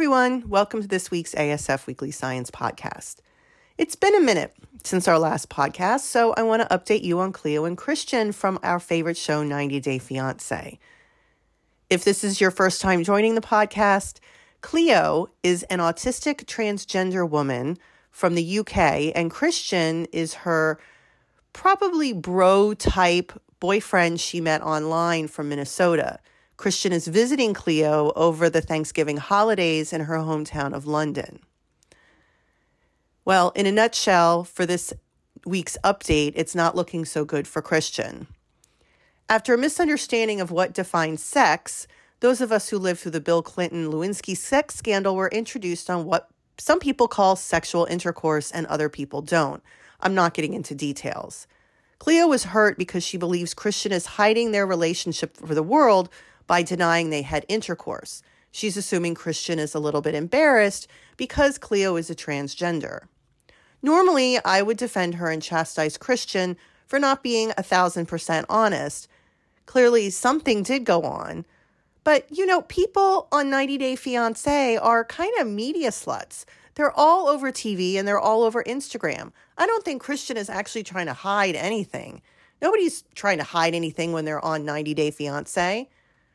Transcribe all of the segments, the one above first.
everyone. Welcome to this week's ASF Weekly Science Podcast. It's been a minute since our last podcast, so I want to update you on Cleo and Christian from our favorite show, 90 Day Fiancé. If this is your first time joining the podcast, Cleo is an autistic transgender woman from the UK, and Christian is her probably bro type boyfriend she met online from Minnesota. Christian is visiting Cleo over the Thanksgiving holidays in her hometown of London. Well, in a nutshell, for this week's update, it's not looking so good for Christian. After a misunderstanding of what defines sex, those of us who lived through the Bill Clinton Lewinsky sex scandal were introduced on what some people call sexual intercourse and other people don't. I'm not getting into details. Cleo was hurt because she believes Christian is hiding their relationship for the world by denying they had intercourse. She's assuming Christian is a little bit embarrassed because Cleo is a transgender. Normally, I would defend her and chastise Christian for not being a thousand percent honest. Clearly, something did go on. But, you know, people on 90 Day Fiancé are kind of media sluts. They're all over TV and they're all over Instagram. I don't think Christian is actually trying to hide anything. Nobody's trying to hide anything when they're on 90 Day Fiancé.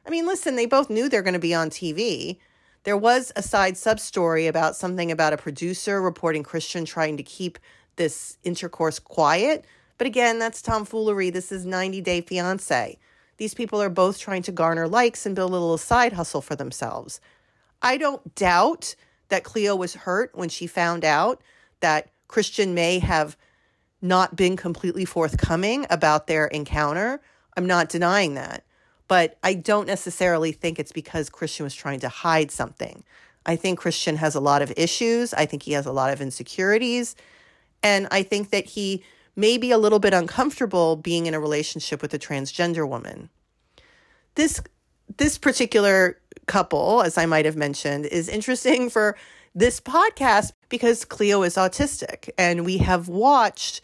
I mean, listen, they both knew they're going to be on TV. There was a side sub story about something about a producer reporting Christian trying to keep this intercourse quiet. But again, that's tomfoolery. This is 90 Day Fiancé. These people are both trying to garner likes and build a little side hustle for themselves. I don't doubt that Cleo was hurt when she found out that Christian may have not been completely forthcoming about their encounter. I'm not denying that. But I don't necessarily think it's because Christian was trying to hide something. I think Christian has a lot of issues. I think he has a lot of insecurities. And I think that he may be a little bit uncomfortable being in a relationship with a transgender woman. This this particular couple, as I might have mentioned, is interesting for this podcast because Cleo is autistic and we have watched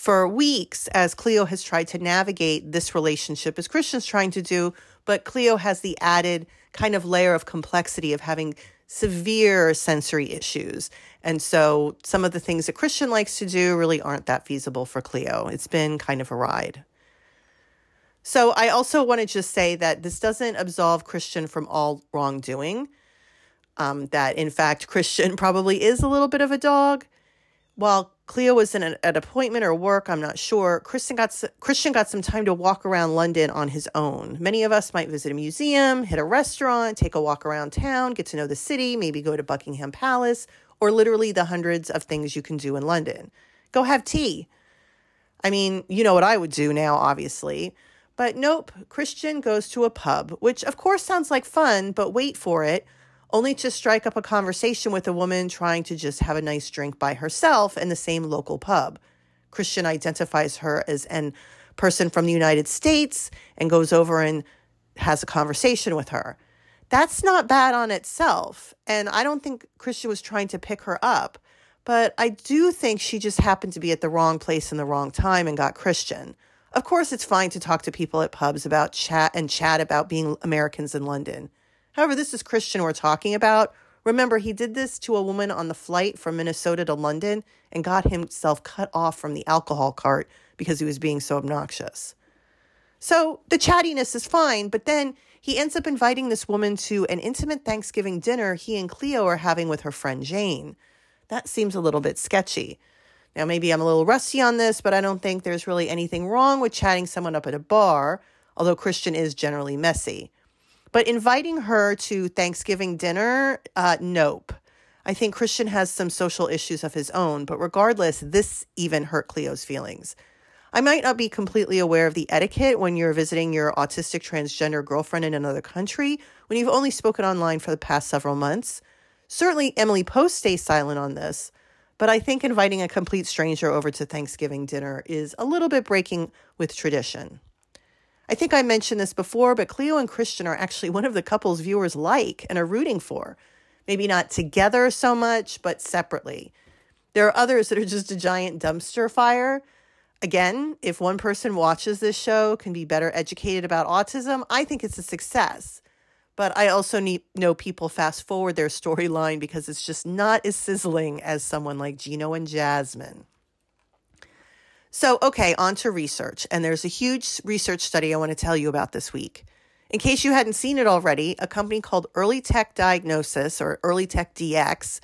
for weeks as Cleo has tried to navigate this relationship as Christian's trying to do, but Cleo has the added kind of layer of complexity of having severe sensory issues. And so some of the things that Christian likes to do really aren't that feasible for Cleo. It's been kind of a ride. So I also want to just say that this doesn't absolve Christian from all wrongdoing. Um, that in fact, Christian probably is a little bit of a dog. While Cleo was in an, an appointment or work, I'm not sure. Christian got Christian got some time to walk around London on his own. Many of us might visit a museum, hit a restaurant, take a walk around town, get to know the city, maybe go to Buckingham Palace, or literally the hundreds of things you can do in London. Go have tea. I mean, you know what I would do now, obviously. But nope, Christian goes to a pub, which of course sounds like fun, but wait for it only to strike up a conversation with a woman trying to just have a nice drink by herself in the same local pub. Christian identifies her as an person from the United States and goes over and has a conversation with her. That's not bad on itself. And I don't think Christian was trying to pick her up, but I do think she just happened to be at the wrong place in the wrong time and got Christian. Of course, it's fine to talk to people at pubs about chat and chat about being Americans in London. However, this is Christian we're talking about. Remember, he did this to a woman on the flight from Minnesota to London and got himself cut off from the alcohol cart because he was being so obnoxious. So the chattiness is fine, but then he ends up inviting this woman to an intimate Thanksgiving dinner he and Cleo are having with her friend Jane. That seems a little bit sketchy. Now, maybe I'm a little rusty on this, but I don't think there's really anything wrong with chatting someone up at a bar, although Christian is generally messy. But inviting her to Thanksgiving dinner, uh, nope. I think Christian has some social issues of his own, but regardless, this even hurt Cleo's feelings. I might not be completely aware of the etiquette when you're visiting your autistic transgender girlfriend in another country when you've only spoken online for the past several months. Certainly, Emily Post stays silent on this, but I think inviting a complete stranger over to Thanksgiving dinner is a little bit breaking with tradition. I think I mentioned this before, but Cleo and Christian are actually one of the couples viewers like and are rooting for. Maybe not together so much, but separately. There are others that are just a giant dumpster fire. Again, if one person watches this show can be better educated about autism, I think it's a success. but I also need, know people fast forward their storyline because it's just not as sizzling as someone like Gino and Jasmine. So, okay, on to research. And there's a huge research study I want to tell you about this week. In case you hadn't seen it already, a company called EarliTec Diagnosis or EarliTec DX,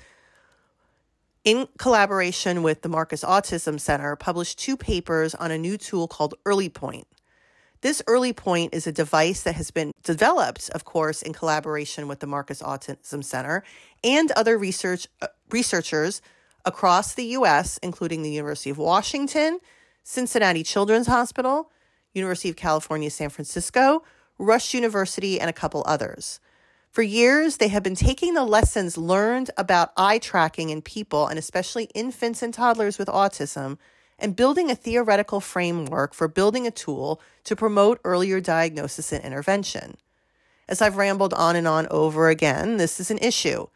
in collaboration with the Marcus Autism Center, published two papers on a new tool called EarliPoint. This EarliPoint is a device that has been developed, of course, in collaboration with the Marcus Autism Center and other research uh, researchers across the U.S., including the University of Washington, Cincinnati Children's Hospital, University of California, San Francisco, Rush University, and a couple others. For years, they have been taking the lessons learned about eye tracking in people, and especially infants and toddlers with autism, and building a theoretical framework for building a tool to promote earlier diagnosis and intervention. As I've rambled on and on over again, this is an issue.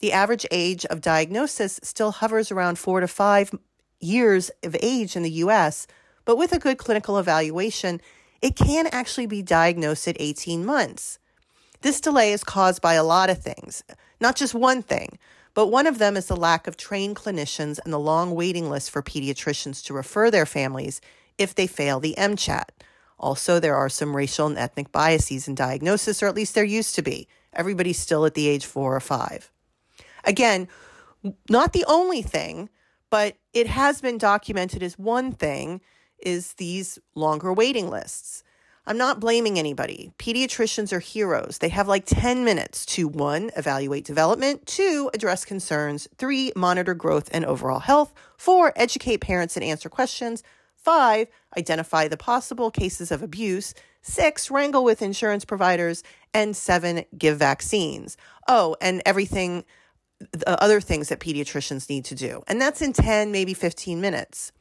The average age of diagnosis still hovers around four to five years of age in the US, but with a good clinical evaluation, it can actually be diagnosed at 18 months. This delay is caused by a lot of things, not just one thing, but one of them is the lack of trained clinicians and the long waiting list for pediatricians to refer their families if they fail the MCHAT. Also, there are some racial and ethnic biases in diagnosis, or at least there used to be. Everybody's still at the age four or five. Again, not the only thing, but it has been documented as one thing is these longer waiting lists. I'm not blaming anybody. Pediatricians are heroes. They have like 10 minutes to one, evaluate development, two, address concerns, three, monitor growth and overall health, four, educate parents and answer questions, five, identify the possible cases of abuse, six, wrangle with insurance providers, and seven, give vaccines. Oh, and everything, the uh, other things that pediatricians need to do. And that's in 10, maybe 15 minutes.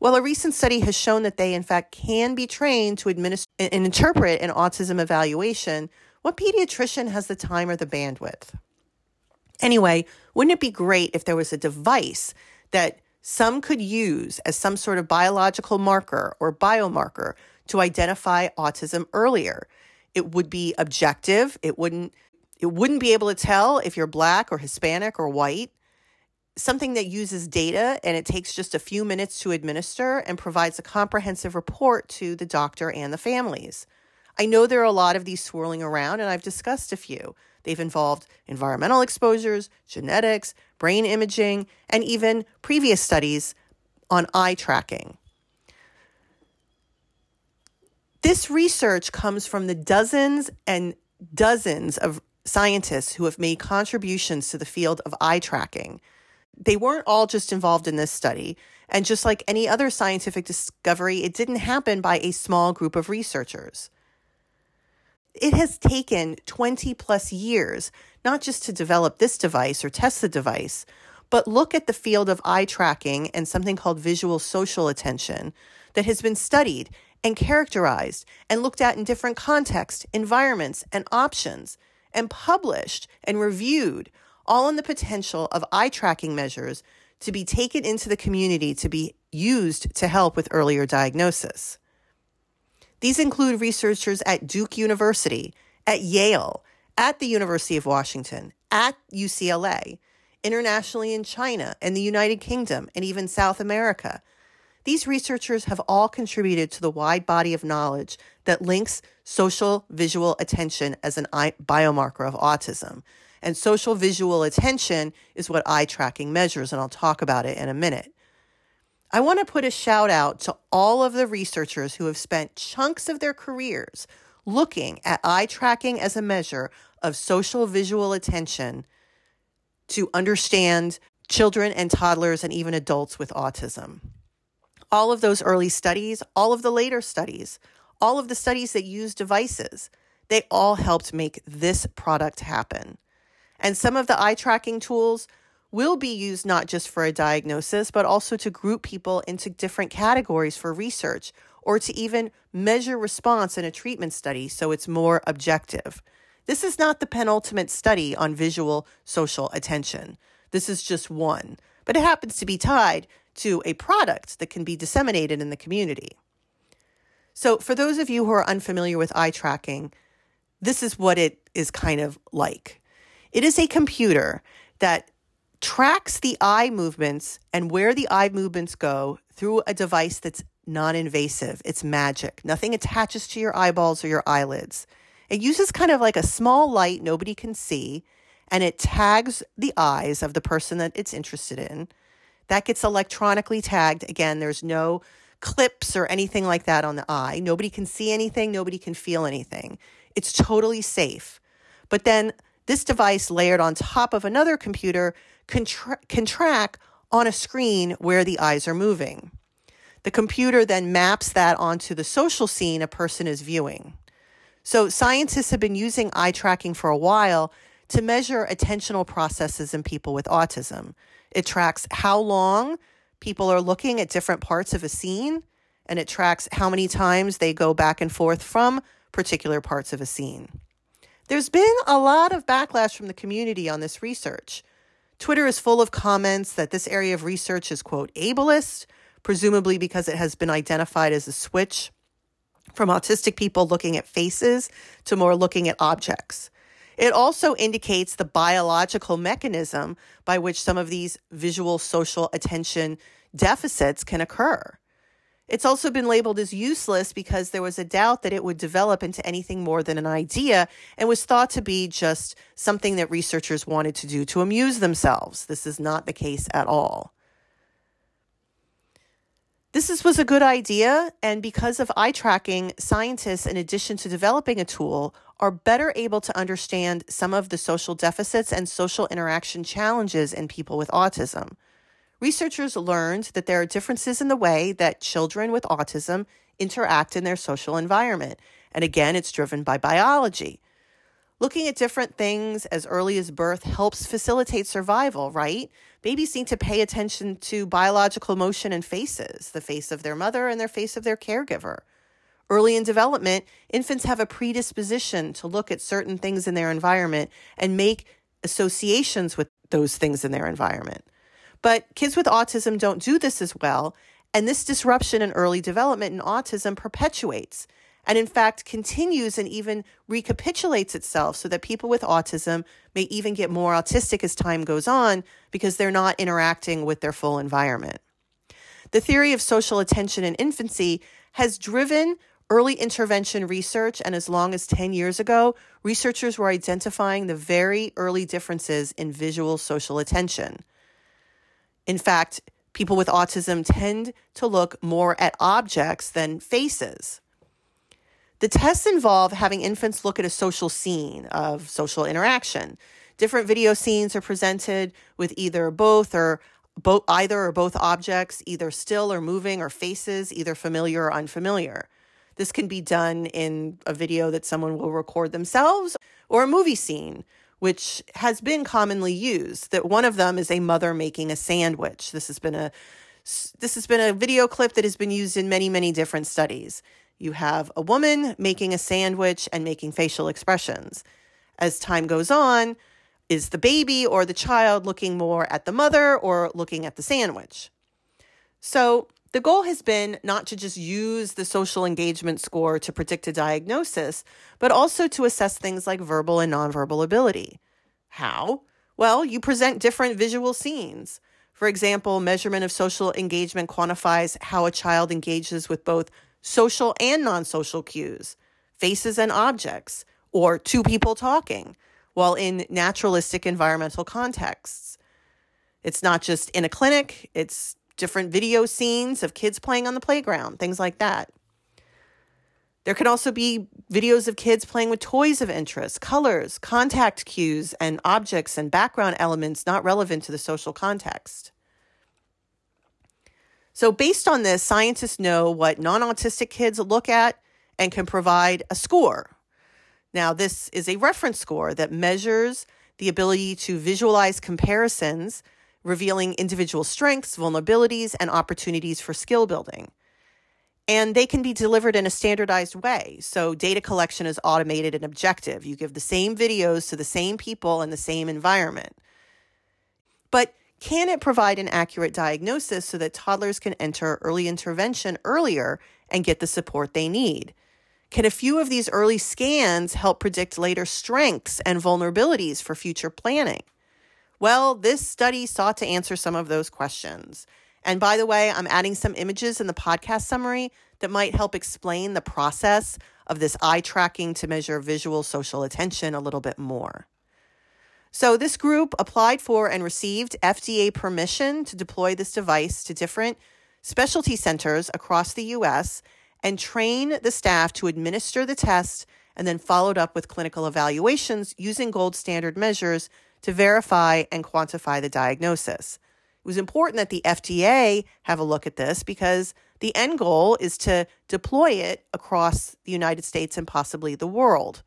Well, a recent study has shown that they, in fact, can be trained to administer and interpret an autism evaluation. What pediatrician has the time or the bandwidth? Anyway, wouldn't it be great if there was a device that some could use as some sort of biological marker or biomarker to identify autism earlier? It would be objective. It wouldn't it wouldn't be able to tell if you're black or Hispanic or white something that uses data and it takes just a few minutes to administer and provides a comprehensive report to the doctor and the families. I know there are a lot of these swirling around, and I've discussed a few. They've involved environmental exposures, genetics, brain imaging, and even previous studies on eye tracking. This research comes from the dozens and dozens of scientists who have made contributions to the field of eye tracking they weren't all just involved in this study. And just like any other scientific discovery, it didn't happen by a small group of researchers. It has taken 20 plus years, not just to develop this device or test the device, but look at the field of eye tracking and something called visual social attention that has been studied and characterized and looked at in different contexts, environments, and options, and published and reviewed all in the potential of eye tracking measures to be taken into the community to be used to help with earlier diagnosis. These include researchers at Duke University, at Yale, at the University of Washington, at UCLA, internationally in China and the United Kingdom, and even South America. These researchers have all contributed to the wide body of knowledge that links social visual attention as an biomarker of autism and social visual attention is what eye tracking measures, and I'll talk about it in a minute. I want to put a shout out to all of the researchers who have spent chunks of their careers looking at eye tracking as a measure of social visual attention to understand children and toddlers and even adults with autism. All of those early studies, all of the later studies, all of the studies that use devices, they all helped make this product happen. And some of the eye tracking tools will be used not just for a diagnosis, but also to group people into different categories for research or to even measure response in a treatment study so it's more objective. This is not the penultimate study on visual social attention. This is just one, but it happens to be tied to a product that can be disseminated in the community. So, for those of you who are unfamiliar with eye tracking, this is what it is kind of like it is a computer that tracks the eye movements and where the eye movements go through a device that's non invasive. It's magic. Nothing attaches to your eyeballs or your eyelids. It uses kind of like a small light nobody can see, and it tags the eyes of the person that it's interested in. That gets electronically tagged. Again, there's no clips or anything like that on the eye. Nobody can see anything, nobody can feel anything. It's totally safe. But then this device layered on top of another computer can, tra- can track on a screen where the eyes are moving. The computer then maps that onto the social scene a person is viewing. So, scientists have been using eye tracking for a while to measure attentional processes in people with autism. It tracks how long people are looking at different parts of a scene, and it tracks how many times they go back and forth from particular parts of a scene. There's been a lot of backlash from the community on this research. Twitter is full of comments that this area of research is, quote, ableist, presumably because it has been identified as a switch from autistic people looking at faces to more looking at objects. It also indicates the biological mechanism by which some of these visual social attention deficits can occur. It's also been labeled as useless because there was a doubt that it would develop into anything more than an idea and was thought to be just something that researchers wanted to do to amuse themselves. This is not the case at all. This is, was a good idea, and because of eye tracking, scientists, in addition to developing a tool, are better able to understand some of the social deficits and social interaction challenges in people with autism. Researchers learned that there are differences in the way that children with autism interact in their social environment. And again, it's driven by biology. Looking at different things as early as birth helps facilitate survival, right? Babies need to pay attention to biological motion and faces, the face of their mother and their face of their caregiver. Early in development, infants have a predisposition to look at certain things in their environment and make associations with those things in their environment. But kids with autism don't do this as well, and this disruption in early development in autism perpetuates and in fact continues and even recapitulates itself so that people with autism may even get more autistic as time goes on because they're not interacting with their full environment. The theory of social attention in infancy has driven early intervention research, and as long as 10 years ago, researchers were identifying the very early differences in visual social attention. In fact, people with autism tend to look more at objects than faces. The tests involve having infants look at a social scene of social interaction. Different video scenes are presented with either both or both either or both objects, either still or moving or faces, either familiar or unfamiliar. This can be done in a video that someone will record themselves or a movie scene, which has been commonly used. That one of them is a mother making a sandwich. This has been a this has been a video clip that has been used in many, many different studies. You have a woman making a sandwich and making facial expressions. As time goes on, is the baby or the child looking more at the mother or looking at the sandwich? So, the goal has been not to just use the social engagement score to predict a diagnosis, but also to assess things like verbal and nonverbal ability. How? Well, you present different visual scenes. For example, measurement of social engagement quantifies how a child engages with both social and non social cues, faces and objects, or two people talking, while in naturalistic environmental contexts. It's not just in a clinic, it's different video scenes of kids playing on the playground, things like that. There can also be videos of kids playing with toys of interest, colors, contact cues, and objects and background elements not relevant to the social context. So, based on this, scientists know what non autistic kids look at and can provide a score. Now, this is a reference score that measures the ability to visualize comparisons, revealing individual strengths, vulnerabilities, and opportunities for skill building. And they can be delivered in a standardized way. So, data collection is automated and objective. You give the same videos to the same people in the same environment. But can it provide an accurate diagnosis so that toddlers can enter early intervention earlier and get the support they need? Can a few of these early scans help predict later strengths and vulnerabilities for future planning? Well, this study sought to answer some of those questions. And by the way, I'm adding some images in the podcast summary that might help explain the process of this eye tracking to measure visual social attention a little bit more. So, this group applied for and received FDA permission to deploy this device to different specialty centers across the US and train the staff to administer the test and then followed up with clinical evaluations using gold standard measures to verify and quantify the diagnosis. It was important that the FDA have a look at this because the end goal is to deploy it across the United States and possibly the world.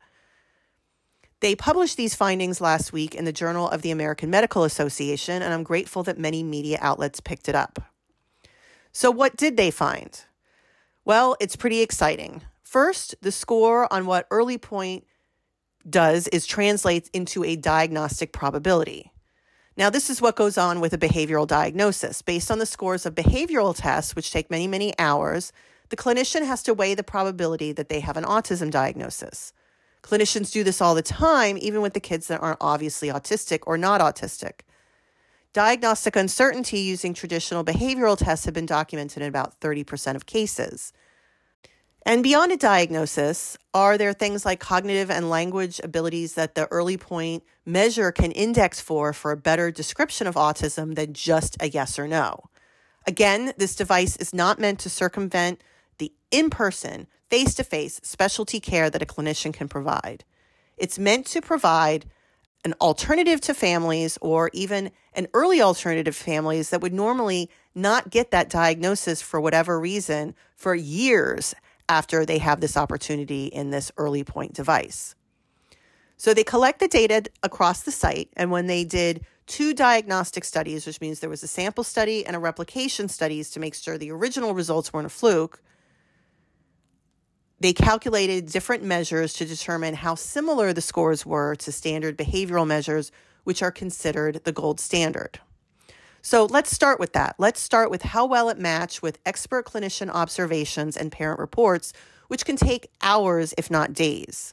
They published these findings last week in the Journal of the American Medical Association, and I'm grateful that many media outlets picked it up. So, what did they find? Well, it's pretty exciting. First, the score on what EarliPoint does is translates into a diagnostic probability. Now, this is what goes on with a behavioral diagnosis. Based on the scores of behavioral tests, which take many, many hours, the clinician has to weigh the probability that they have an autism diagnosis. Clinicians do this all the time, even with the kids that aren't obviously autistic or not autistic. Diagnostic uncertainty using traditional behavioral tests have been documented in about 30% of cases. And beyond a diagnosis, are there things like cognitive and language abilities that the EarliPoint measure can index for for a better description of autism than just a yes or no? Again, this device is not meant to circumvent the in person, face to face specialty care that a clinician can provide. It's meant to provide an alternative to families or even an early alternative families that would normally not get that diagnosis for whatever reason for years after they have this opportunity in this EarliPoint device. So they collect the data across the site, and when they did two diagnostic studies, which means there was a sample study and a replication studies to make sure the original results weren't a fluke, they calculated different measures to determine how similar the scores were to standard behavioral measures, which are considered the gold standard. So let's start with that. Let's start with how well it matched with expert clinician observations and parent reports, which can take hours, if not days.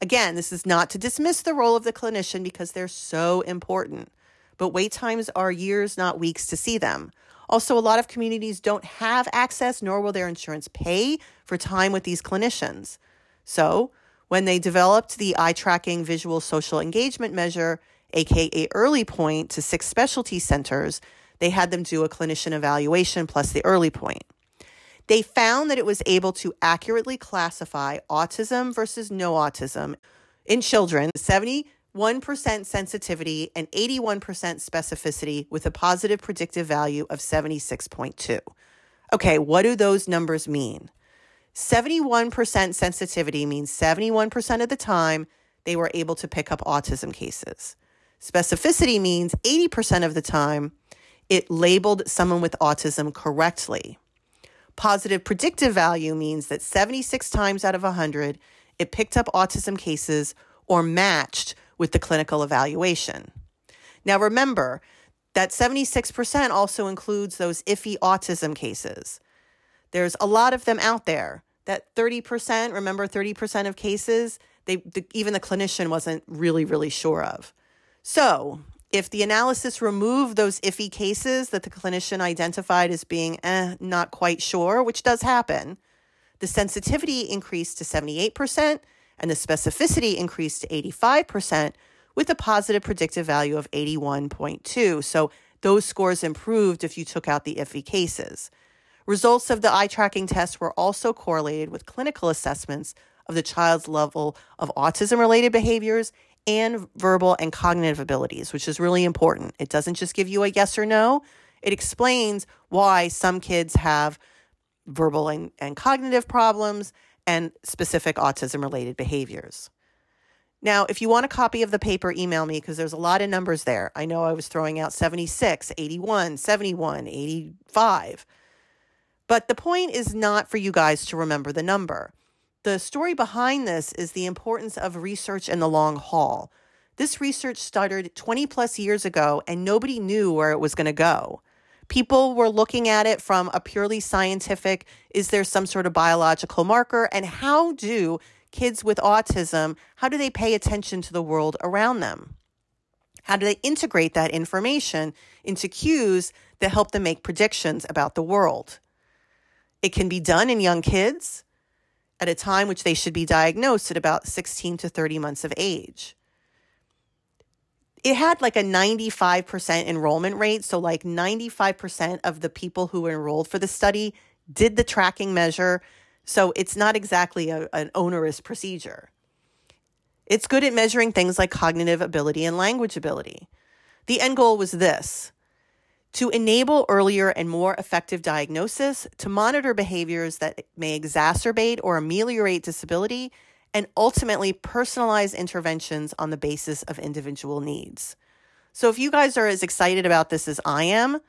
Again, this is not to dismiss the role of the clinician because they're so important, but wait times are years, not weeks, to see them. Also, a lot of communities don't have access, nor will their insurance pay for time with these clinicians. So, when they developed the eye tracking visual social engagement measure, aka EarliPoint, to six specialty centers, they had them do a clinician evaluation plus the EarliPoint. They found that it was able to accurately classify autism versus no autism in children, 71% sensitivity and 81% specificity with a positive predictive value of 76.2. Okay, what do those numbers mean? 71% sensitivity means 71% of the time they were able to pick up autism cases. Specificity means 80% of the time it labeled someone with autism correctly. Positive predictive value means that 76 times out of 100, it picked up autism cases or matched with the clinical evaluation. Now, remember that 76% also includes those iffy autism cases. There's a lot of them out there. That 30%, remember 30% of cases, they, the, even the clinician wasn't really, really sure of. So, if the analysis removed those iffy cases that the clinician identified as being eh, not quite sure, which does happen, the sensitivity increased to 78% and the specificity increased to 85% with a positive predictive value of 81.2. So those scores improved if you took out the iffy cases. Results of the eye tracking test were also correlated with clinical assessments of the child's level of autism related behaviors and verbal and cognitive abilities, which is really important. It doesn't just give you a yes or no, it explains why some kids have verbal and, and cognitive problems and specific autism related behaviors. Now, if you want a copy of the paper, email me because there's a lot of numbers there. I know I was throwing out 76, 81, 71, 85. But the point is not for you guys to remember the number. The story behind this is the importance of research in the long haul. This research started 20 plus years ago and nobody knew where it was going to go. People were looking at it from a purely scientific is there some sort of biological marker? And how do kids with autism, how do they pay attention to the world around them? How do they integrate that information into cues that help them make predictions about the world? It can be done in young kids at a time which they should be diagnosed at about 16 to 30 months of age. It had like a 95% enrollment rate. So, like 95% of the people who enrolled for the study did the tracking measure. So, it's not exactly a, an onerous procedure. It's good at measuring things like cognitive ability and language ability. The end goal was this to enable earlier and more effective diagnosis, to monitor behaviors that may exacerbate or ameliorate disability, and ultimately personalize interventions on the basis of individual needs. So, if you guys are as excited about this as I am,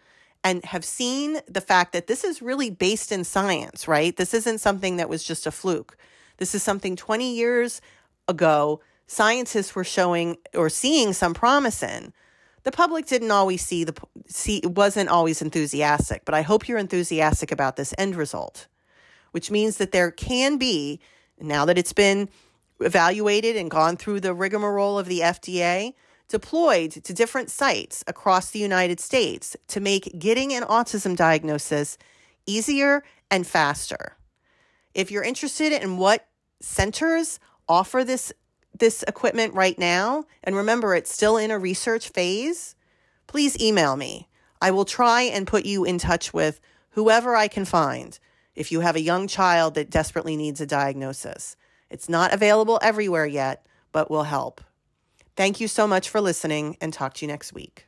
and have seen the fact that this is really based in science, right? This isn't something that was just a fluke. This is something 20 years ago scientists were showing or seeing some promise in the public didn't always see the see wasn't always enthusiastic, but I hope you're enthusiastic about this end result, which means that there can be now that it's been evaluated and gone through the rigmarole of the FDA, deployed to different sites across the United States to make getting an autism diagnosis easier and faster. If you're interested in what centers offer this this equipment right now, and remember it's still in a research phase, please email me. I will try and put you in touch with whoever I can find if you have a young child that desperately needs a diagnosis. It's not available everywhere yet, but will help. Thank you so much for listening and talk to you next week.